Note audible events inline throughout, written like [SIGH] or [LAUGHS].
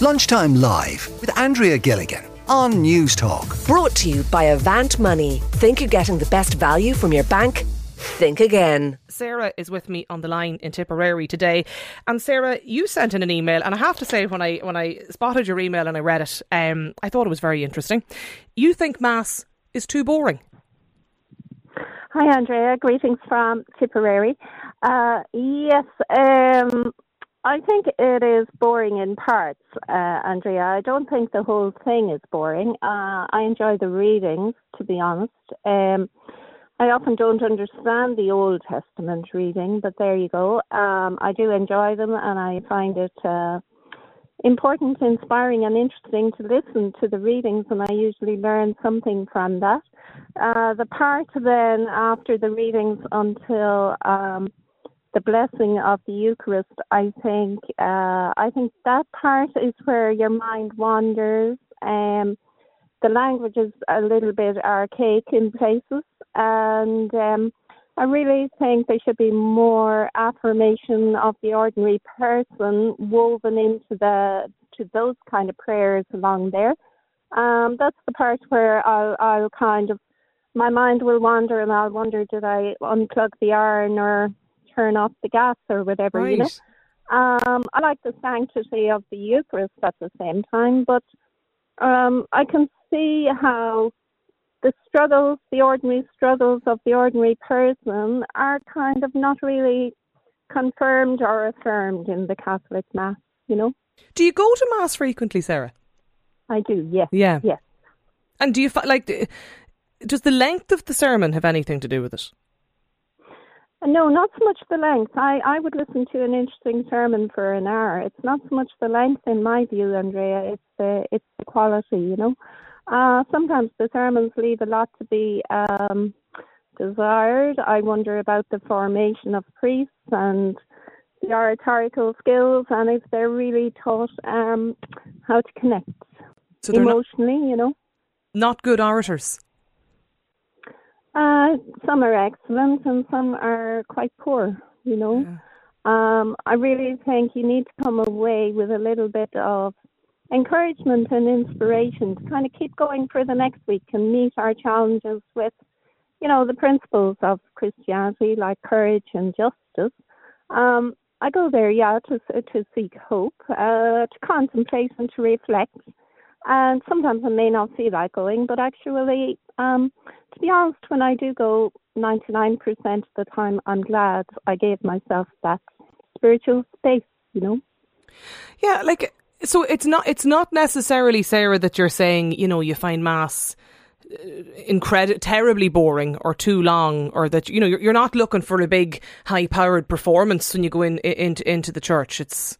Lunchtime Live with Andrea Gilligan on Newstalk. Brought to you by Avant Money. Think you're getting the best value from your bank? Think again. Sarah is with me on the line in Tipperary today. And Sarah, you sent in an email, and I have to say, when I when I spotted your email and I read it, um, I thought it was very interesting. You think mass is too boring. Hi, Andrea. Greetings from Tipperary. Uh, yes, um, I think it is boring in parts, uh, Andrea. I don't think the whole thing is boring. Uh, I enjoy the readings, to be honest. Um, I often don't understand the Old Testament reading, but there you go. Um, I do enjoy them, and I find it uh, important, inspiring, and interesting to listen to the readings, and I usually learn something from that. Uh, the part then after the readings until um, the blessing of the Eucharist, I think, uh, I think that part is where your mind wanders. Um, the language is a little bit archaic in places, and um, I really think there should be more affirmation of the ordinary person woven into the to those kind of prayers along there. Um, that's the part where I'll, I'll kind of my mind will wander and I'll wonder did I unplug the iron or turn off the gas or whatever, right. you know. Um, I like the sanctity of the Eucharist at the same time, but um, I can see how the struggles, the ordinary struggles of the ordinary person, are kind of not really confirmed or affirmed in the Catholic Mass, you know. Do you go to Mass frequently, Sarah? I do, yes. Yeah. Yes. And do you like? Does the length of the sermon have anything to do with it? No, not so much the length. I, I would listen to an interesting sermon for an hour. It's not so much the length, in my view, Andrea. It's the it's the quality. You know, uh, sometimes the sermons leave a lot to be um, desired. I wonder about the formation of priests and the oratorical skills, and if they're really taught um, how to connect So emotionally. not, you know. not good orators. Uh, some are excellent and some are quite poor, you know. Yeah. Um, I really think you need to come away with a little bit of encouragement and inspiration to kind of keep going for the next week and meet our challenges with, you know, the principles of Christianity like courage and justice. Um, I go there, yeah, to to seek hope, uh, to contemplate and to reflect. And sometimes I may not feel like going, but actually, um, to be honest, when I do go, 99% of the time, I'm glad I gave myself that spiritual space, you know? Yeah, like so it's not it's not necessarily Sarah that you're saying, you know, you find mass incredible terribly boring or too long or that you know you're, you're not looking for a big high powered performance when you go in, into into the church it's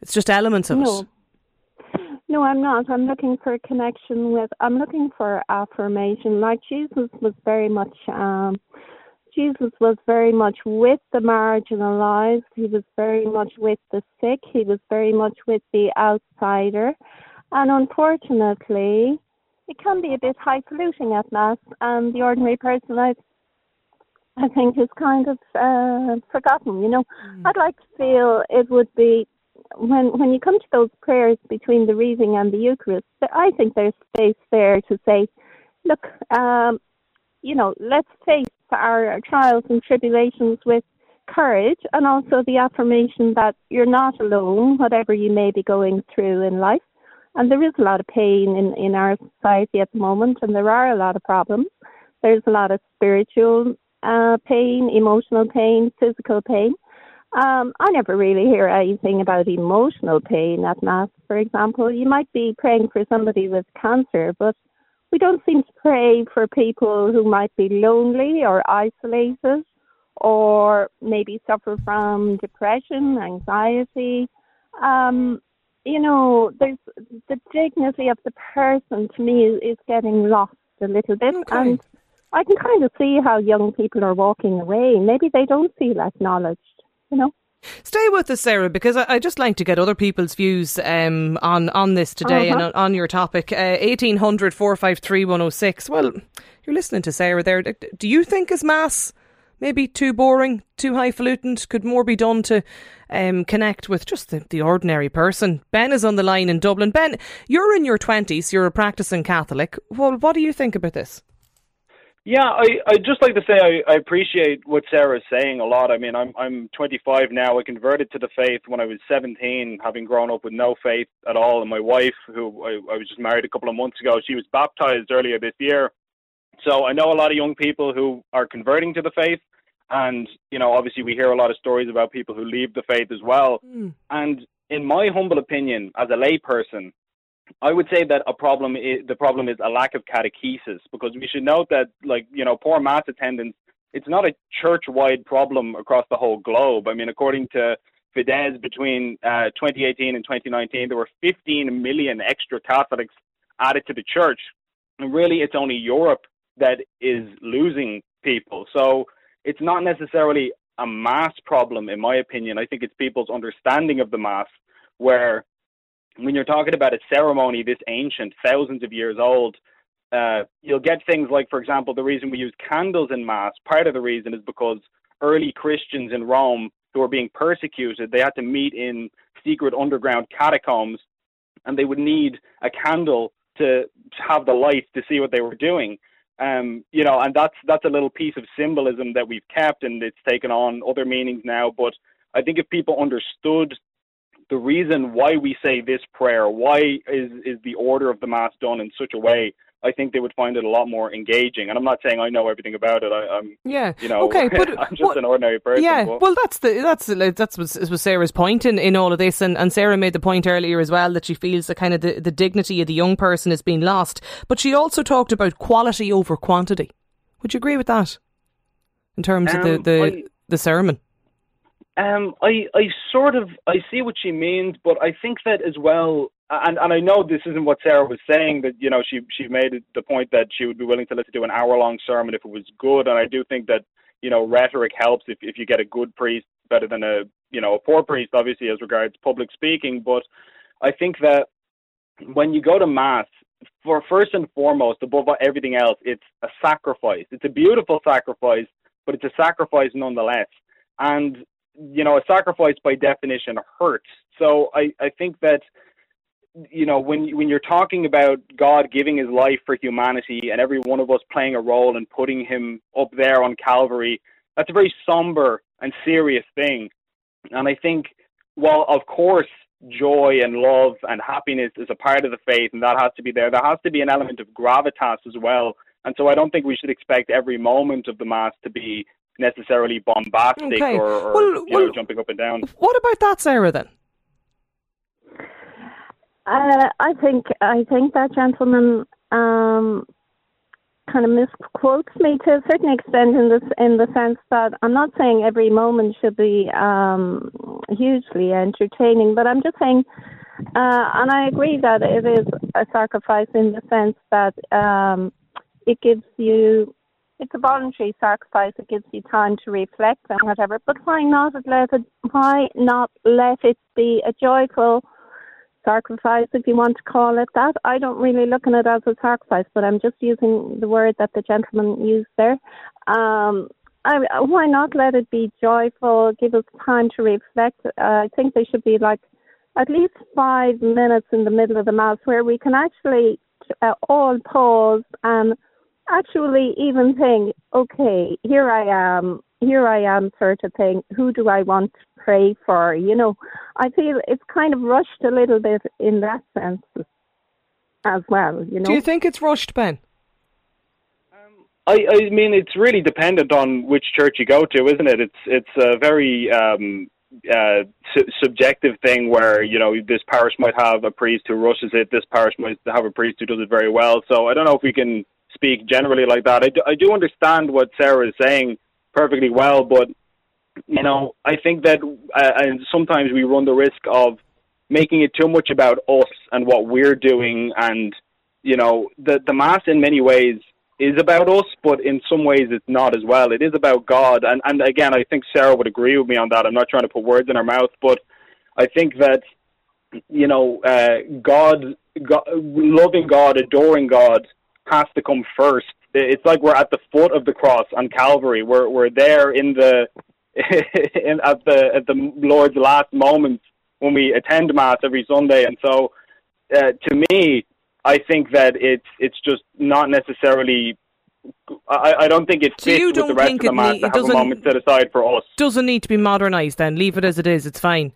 it's just elements of no. it No, I'm not. I'm looking for a connection with. I'm looking for affirmation. Like Jesus was very much. Um, Jesus was very much with the marginalized. He was very much with the sick. He was very much with the outsider, and unfortunately, it can be a bit highfalutin at mass. And the ordinary person, I, I think, is kind of uh, forgotten. You know, I'd like to feel it would be when when you come to those prayers between the reading and the Eucharist, I think there's space there to say, look, um, you know, let's face our trials and tribulations with courage and also the affirmation that you're not alone, whatever you may be going through in life. And there is a lot of pain in, in our society at the moment, and there are a lot of problems. There's a lot of spiritual uh, pain, emotional pain, physical pain. Um, I never really hear anything about emotional pain at Mass, for example. You might be praying for somebody with cancer, but we don't seem to pray for people who might be lonely or isolated or maybe suffer from depression, anxiety. Um, you know, there's the dignity of the person to me is getting lost a little bit. Okay. And I can kind of see how young people are walking away. Maybe they don't feel acknowledged, you know. Stay with us, Sarah, because I, I just like to get other people's views um, on on this today Uh-huh. and on, on your topic. Uh, Eighteen hundred four five three one zero six. Well, you're listening to Sarah there. Do you think is mass maybe too boring, too highfalutin? Could more be done to um, connect with just the, the ordinary person? Ben is on the line in Dublin. Ben, you're in your 20s, you're a practicing Catholic. Well, what do you think about this? Yeah, I I just like to say I, I appreciate what Sarah's saying a lot. I mean, I'm I'm 25 now. I converted to the faith when I was 17, having grown up with no faith at all. And my wife, who I, I was just married a couple of months ago, she was baptized earlier this year. So I know a lot of young people who are converting to the faith, and you know, obviously we hear a lot of stories about people who leave the faith as well. Mm. And in my humble opinion, as a layperson, I would say that a problem is the problem is a lack of catechesis because we should note that like you know poor mass attendance it's not a church-wide problem across the whole globe. I mean, according to Fides, between uh, 2018 and 2019, there were 15 million extra Catholics added to the church, and really, it's only Europe that is losing people. So it's not necessarily a mass problem, in my opinion. I think it's people's understanding of the mass, where when you're talking about a ceremony this ancient, thousands of years old, uh, you'll get things like, for example, the reason we use candles in Mass, part of the reason is because early Christians in Rome who were being persecuted, they had to meet in secret underground catacombs and they would need a candle to have the light to see what they were doing. Um, you know, and that's that's a little piece of symbolism that we've kept, and it's taken on other meanings now. But I think if people understood the reason why we say this prayer, why is is the order of the mass done in such a way, I think they would find it a lot more engaging. And I'm not saying I know everything about it. I, am yeah, you know, okay, but [LAUGHS] I'm just an ordinary person. Yeah, but. well, that's the that's that's what was Sarah's point in, in all of this, and, and Sarah made the point earlier as well that she feels that kind of the, the dignity of the young person is being lost. But she also talked about quality over quantity. Would you agree with that? In terms um, of the um, the, I, the sermon. Um, I I sort of I see what she means, but I think that as well, and and I know this isn't what Sarah was saying. That you know she she made the point that she would be willing to listen to an hour long sermon if it was good, and I do think that you know rhetoric helps if if you get a good priest better than a you know a poor priest, obviously as regards public speaking. But I think that when you go to mass, for first and foremost, above everything else, it's a sacrifice. It's a beautiful sacrifice, but it's a sacrifice nonetheless. And you know, a sacrifice by definition hurts. So I, I think that you know when when you're talking about God giving His life for humanity and every one of us playing a role and putting Him up there on Calvary, that's a very somber and serious thing. And I think, while of course joy and love and happiness is a part of the faith and that has to be there, there has to be an element of gravitas as well. And so I don't think we should expect every moment of the Mass to be necessarily bombastic okay. or, or well, you well, know, jumping up and down. What about that, Sarah? Then. Uh, I think I think that gentleman um, kind of misquotes me to a certain extent in this in the sense that I'm not saying every moment should be um, hugely entertaining, but I'm just saying, uh, and I agree that it is a sacrifice in the sense that um, it gives you it's a voluntary sacrifice. It gives you time to reflect and whatever. But why not let it? Why not let it be a joyful sacrifice, if you want to call it that? I don't really look at it as a sacrifice, but I'm just using the word that the gentleman used there. Um, I, why not let it be joyful? Give us time to reflect. Uh, I think there should be like at least five minutes in the middle of the mass where we can actually uh, all pause and actually even think, okay, here I am, here I am, sort of thing. Who do I want to pray for? You know, I feel it's kind of rushed a little bit in that sense as well. You know. Do you think it's rushed, Ben? Um, I, I mean, it's really dependent on which church you go to, isn't it? It's it's a very um, uh, su- subjective thing where you know this parish might have a priest who rushes it, this parish might have a priest who does it very well. So I don't know if we can speak generally like that. I do, I do understand what Sarah is saying perfectly well, but you know, I think that uh, and sometimes we run the risk of making it too much about us and what we're doing, and you know, the the mass in many ways is about us, but in some ways it's not as well. It is about God, and and again, I think Sarah would agree with me on that. I'm not trying to put words in her mouth, but I think that you know, uh, God, God, loving God, adoring God, has to come first it's like we're at the foot of the cross on Calvary. We're we're there in the [LAUGHS] in, at the at the Lord's last moments when we attend Mass every Sunday, and so uh, to me, I think that it's it's just not necessarily. I, I don't think it So fits with the rest of the Mass need- to have a moment set aside for us. Doesn't need to be modernised then. Leave it as it is. It's fine.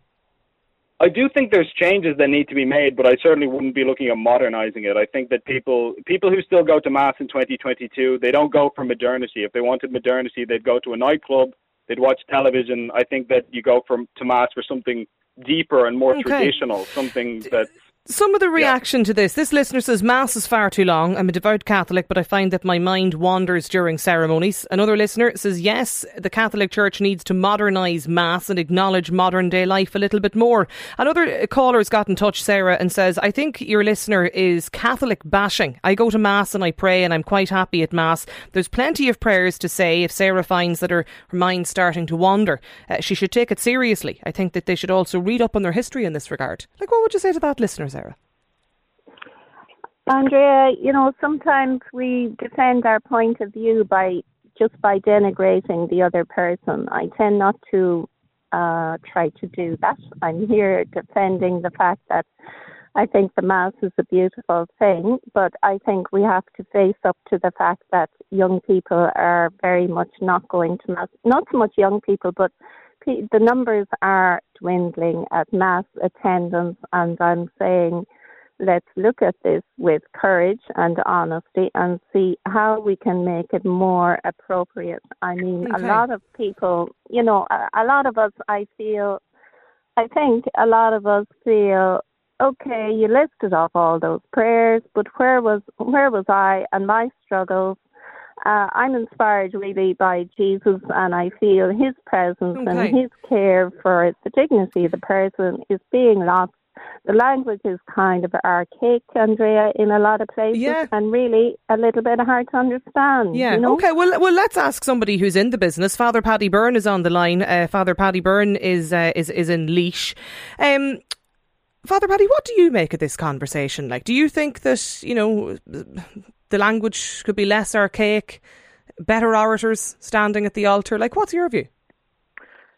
I do think there's changes that need to be made, but I certainly wouldn't be looking at modernizing it. I think that people people who still go to mass in 2022, they don't go for modernity. If they wanted modernity, they'd go to a nightclub, they'd watch television. I think that you go from to mass for something deeper and more Okay. traditional, something that Some of the reaction to this. This listener says Mass is far too long. I'm a devout Catholic, but I find that my mind wanders during ceremonies. Another listener says yes, the Catholic Church needs to modernise Mass and acknowledge modern day life a little bit more. Another caller has got in touch, Sarah, and says I think your listener is Catholic bashing. I go to Mass and I pray, and I'm quite happy at Mass. There's plenty of prayers to say if Sarah finds that her, her mind's starting to wander. Uh, she should take it seriously. I think that they should also read up on their history in this regard. Like, what would you say to that listener, Andrea, you know, sometimes we defend our point of view by just by denigrating the other person. I tend not to uh, try to do that. I'm here defending the fact that I think the Mass is a beautiful thing, but I think we have to face up to the fact that young people are very much not going to Mass. Not so much young people, but the numbers are dwindling at Mass attendance, and I'm saying let's look at this with courage and honesty and see how we can make it more appropriate. I mean, Okay. a lot of people, you know, a, a lot of us, I feel, I think a lot of us feel, okay, you listed off all those prayers, but where was where was I and my struggles? Uh, I'm inspired really by Jesus, and I feel His presence Okay. and His care for the dignity of the person is being lost the language is kind of archaic, Andrea, in a lot of places, Yeah. and really a little bit hard to understand. Yeah. you know? Okay. Well, well, let's ask somebody who's in the business. Father Paddy Byrne is on the line. Uh, Father Paddy Byrne is uh, is is in Laois. Um, Father Paddy, what do you make of this conversation? Like, do you think that you know the language could be less archaic, better orators standing at the altar? Like, what's your view?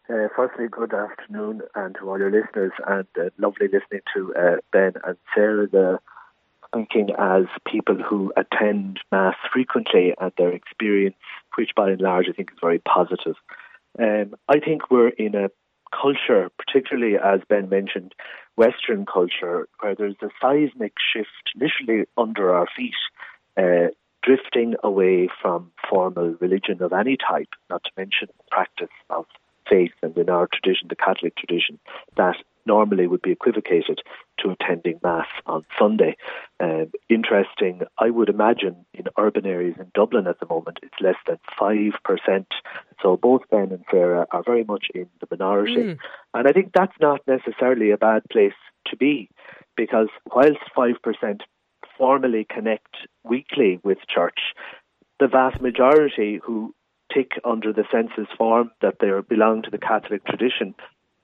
Uh, firstly, good afternoon and to all your listeners, and uh, lovely listening to uh, Ben and Sarah. Thinking as people who attend Mass frequently and their experience, which by and large I think is very positive. Um, I think we're in a culture, particularly as Ben mentioned, Western culture, where there's a seismic shift literally under our feet, uh, drifting away from formal religion of any type, not to mention the practice of faith and in our tradition, the Catholic tradition, that normally would be equivocated to attending Mass on Sunday. Um, interesting, I would imagine in urban areas in Dublin at the moment, it's less than 5%. So both Ben and Sarah are very much in the minority. And I think that's not necessarily a bad place to be because whilst 5% formally connect weekly with church, the vast majority who tick under the census form that they belong to the Catholic tradition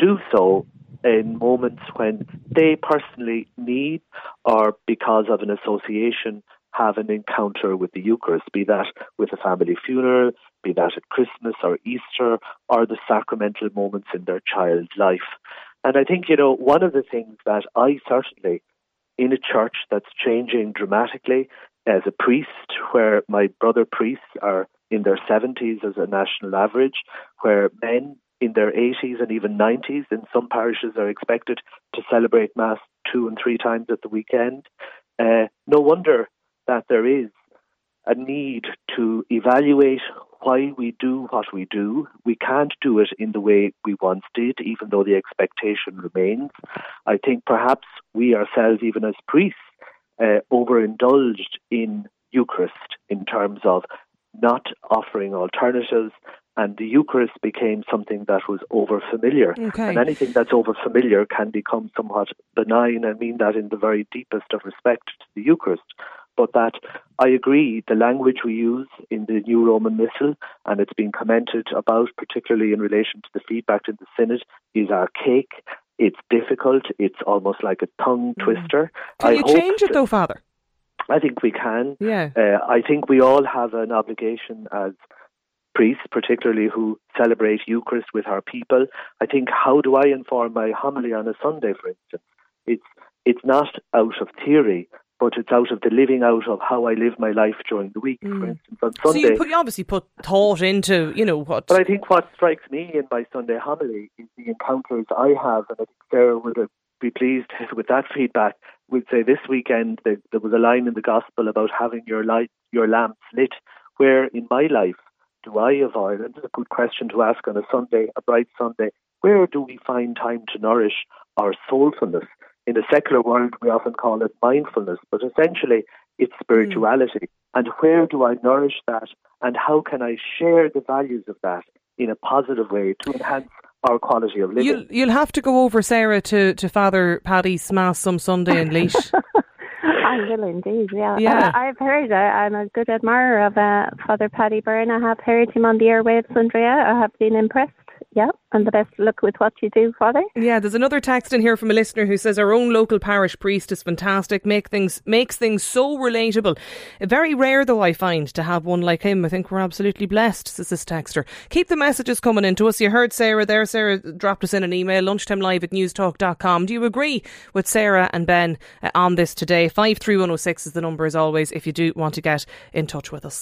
do so in moments when they personally need or because of an association have an encounter with the Eucharist, be that with a family funeral, be that at Christmas or Easter, or the sacramental moments in their child's life. And I think, you know, one of the things that I certainly, in a church that's changing dramatically, as a priest, where my brother priests are in their 70s as a national average, where men in their 80s and even 90s in some parishes are expected to celebrate Mass two and three times at the weekend. Uh, no wonder that there is a need to evaluate why we do what we do. We can't do it in the way we once did, even though the expectation remains. I think perhaps we ourselves, even as priests, uh, overindulged in Eucharist in terms of not offering alternatives, and the Eucharist became something that was over familiar. Okay. And anything that's over familiar can become somewhat benign. I mean that in the very deepest of respect to the Eucharist. But that I agree, the language we use in the New Roman Missal, and it's been commented about, particularly in relation to the feedback in the Synod, is archaic. It's difficult. It's almost like a tongue twister. Can I you change it though, Father? I think we can. Yeah. Uh, I think we all have an obligation as priests, particularly who celebrate Eucharist with our people. I think how do I inform my homily on a Sunday, for instance? It's it's not out of theory, but it's out of the living out of how I live my life during the week. For Mm. instance, on So Sunday. you, put, you obviously put thought into, you know, what. But I think what strikes me in my Sunday homily is the encounters I have, and I think Sarah would be pleased [LAUGHS] with that feedback. We'd say this weekend there, there was a line in the gospel about having your light, your lamps lit. Where in my life do I avoid? And it's a good question to ask on a Sunday, a bright Sunday. Where do we find time to nourish our soulfulness? In the secular world, we often call it mindfulness, but essentially it's spirituality. And where do I nourish that? And how can I share the values of that in a positive way to enhance our quality of living? You'll, you'll have to go over, Sarah, to, to Father Paddy's Mass some Sunday in Laois. [LAUGHS] I will indeed, yeah. Yeah. Uh, I've heard, uh, I'm a good admirer of uh, Father Paddy Byrne. I have heard him on the airwaves, Andrea. I have been impressed. Yeah, and the best luck with what you do, Father. Yeah, there's another text in here from a listener who says our own local parish priest is fantastic, make things makes things so relatable. Very rare though I find to have one like him. I think we're absolutely blessed, says this texter. Keep the messages coming in to us. You heard Sarah there. Sarah dropped us in an email, lunchtime live at newstalk.com. Do you agree with Sarah and Ben uh, on this today? 53106 is the number as always if you do want to get in touch with us.